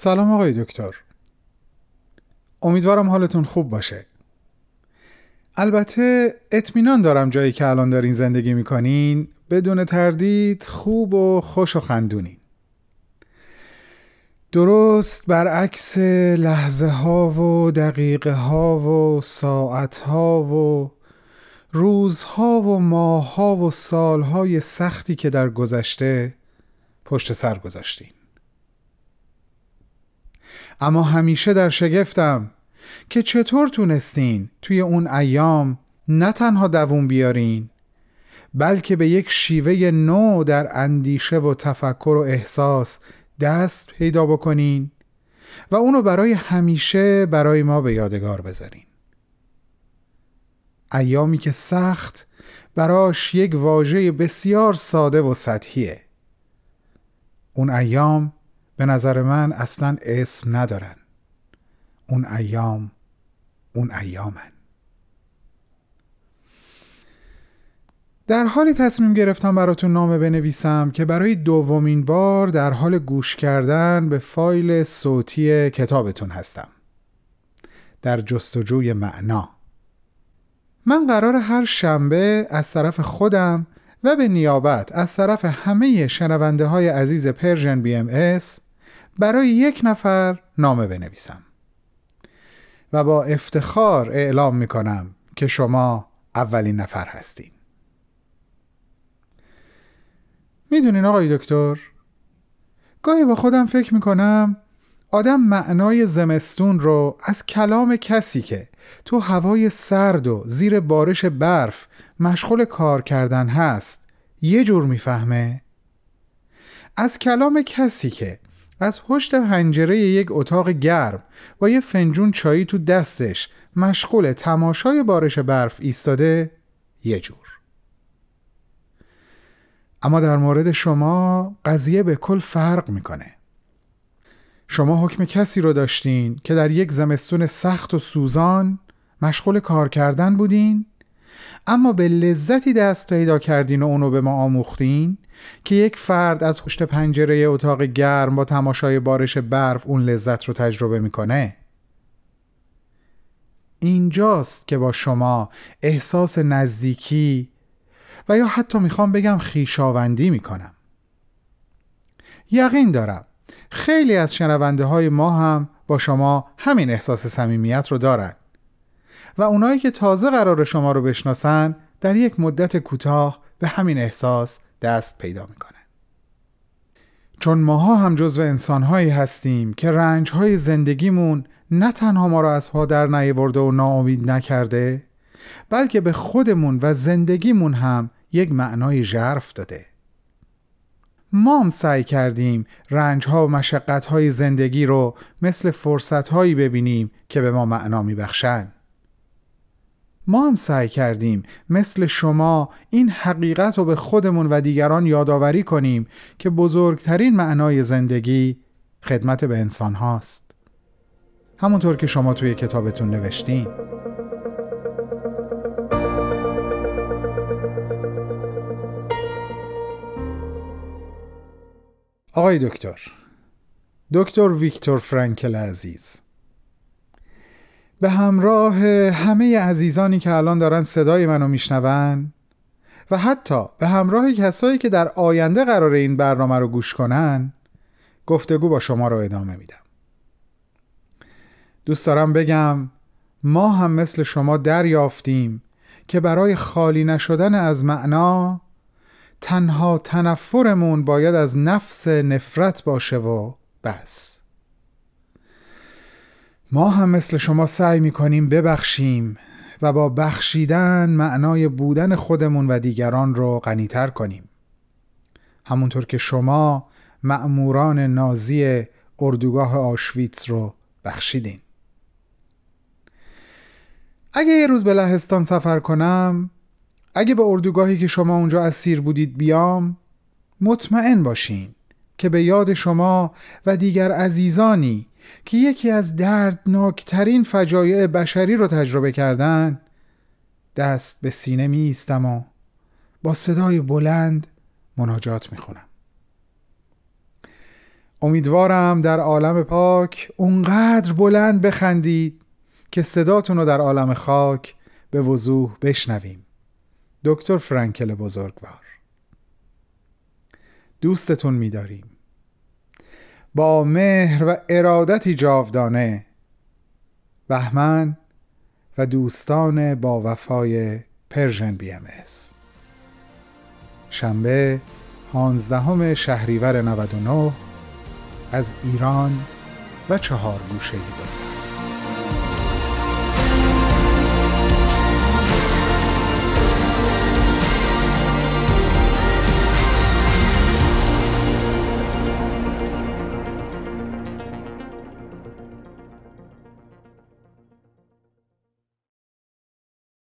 سلام آقای دکتر. امیدوارم حالتون خوب باشه. البته اطمینان دارم جایی که الان دارین زندگی می‌کنین بدون تردید خوب و خوش و خندونین. درست برعکس لحظه ها و دقیقه ها و ساعت ها و روزها و ماه ها و سالهای سختی که در گذشته پشت سر گذاشتین. اما همیشه در شگفتم که چطور تونستین توی اون ایام نه تنها دووم بیارین بلکه به یک شیوه نو در اندیشه و تفکر و احساس دست پیدا بکنین و اونو برای همیشه برای ما به یادگار بذارین. ایامی که سخت براش یک واژه بسیار ساده و سطحیه. اون ایام به نظر من اصلا اسم ندارن. اون ایام اون ایامن. در حالی تصمیم گرفتم براتون نامه بنویسم که برای دومین بار در حال گوش کردن به فایل صوتی کتابتون هستم. در جستجوی معنا. من قرار هر شنبه از طرف خودم و به نیابت از طرف همه شنونده های عزیز Persian BMS برای یک نفر نامه بنویسم. و با افتخار اعلام می کنم که شما اولین نفر هستین. می‌دونین آقای دکتر گاهی با خودم فکر می کنم آدم معنای زمستون رو از کلام کسی که تو هوای سرد و زیر بارش برف مشغول کار کردن هست یه جور می‌فهمه؟ از کلام کسی که از پشت پنجره یک اتاق گرم با یه فنجون چایی تو دستش. مشغول تماشای بارش برف ایستاده یه جور. اما در مورد شما قضیه به کل فرق می‌کنه. شما حکم کسی رو داشتین که در یک زمستون سخت و سوزان مشغول کار کردن بودین؟ اما به لذتی دست پیدا کردین و اونو به ما آموختین که یک فرد از پشت پنجره اتاق گرم با تماشای بارش برف اون لذت رو تجربه می‌کنه. اینجاست که با شما احساس نزدیکی و یا حتی می‌خوام بگم خیشاوندی می‌کنم. یقین دارم خیلی از شنونده های ما هم با شما همین احساس صمیمیت رو دارن. و اونایی که تازه قرار شما رو بشناسن در یک مدت کوتاه به همین احساس دست پیدا می‌کنه چون ماها هم جزو انسانهایی هستیم که رنجهای زندگیمون نه تنها ما را از پا در نیورده و ناامید نکرده بلکه به خودمون و زندگیمون هم یک معنای ژرف داده. ما هم سعی کردیم رنجها و مشقتهای زندگی رو مثل فرصتهایی ببینیم که به ما معنا میبخشند ما هم سعی کردیم مثل شما این حقیقت رو به خودمون و دیگران یادآوری کنیم که بزرگترین معنای زندگی خدمت به انسان هاست. همونطور که شما توی کتابتون نوشتین. آقای دکتر دکتر ویکتور فرانکل عزیز به همراه همه عزیزانی که الان دارن صدای منو میشنون و حتی به همراه کسایی که در آینده قرار این برنامه رو گوش کنن گفتگو با شما رو ادامه میدم. دوست دارم بگم ما هم مثل شما دریافتیم که برای خالی نشدن از معنا تنها تنفرمون باید از نفس نفرت باشه و بس. ما هم مثل شما سعی می‌کنیم ببخشیم و با بخشیدن معنای بودن خودمون و دیگران رو غنیتر کنیم. همونطور که شما مأموران نازی اردوگاه آشویتس رو بخشیدین. اگه یه روز به لهستان سفر کنم اگه به اردوگاهی که شما اونجا اسیر بودید بیام مطمئن باشین که به یاد شما و دیگر عزیزانی که یکی از دردناکترین فجایع بشری رو تجربه کردن. دست به سینه می ایستم و با صدای بلند مناجات می خونم. امیدوارم در عالم پاک اونقدر بلند بخندید که صداتون رو در عالم خاک به وضوح بشنویم. دکتر فرانکل بزرگوار. دوستتون میداریم. با مهر و ارادتی جاودانه بهمن و دوستان با وفای Persian BMS. شنبه 15 شهریور 99 از ایران و چهار گوشه دنیا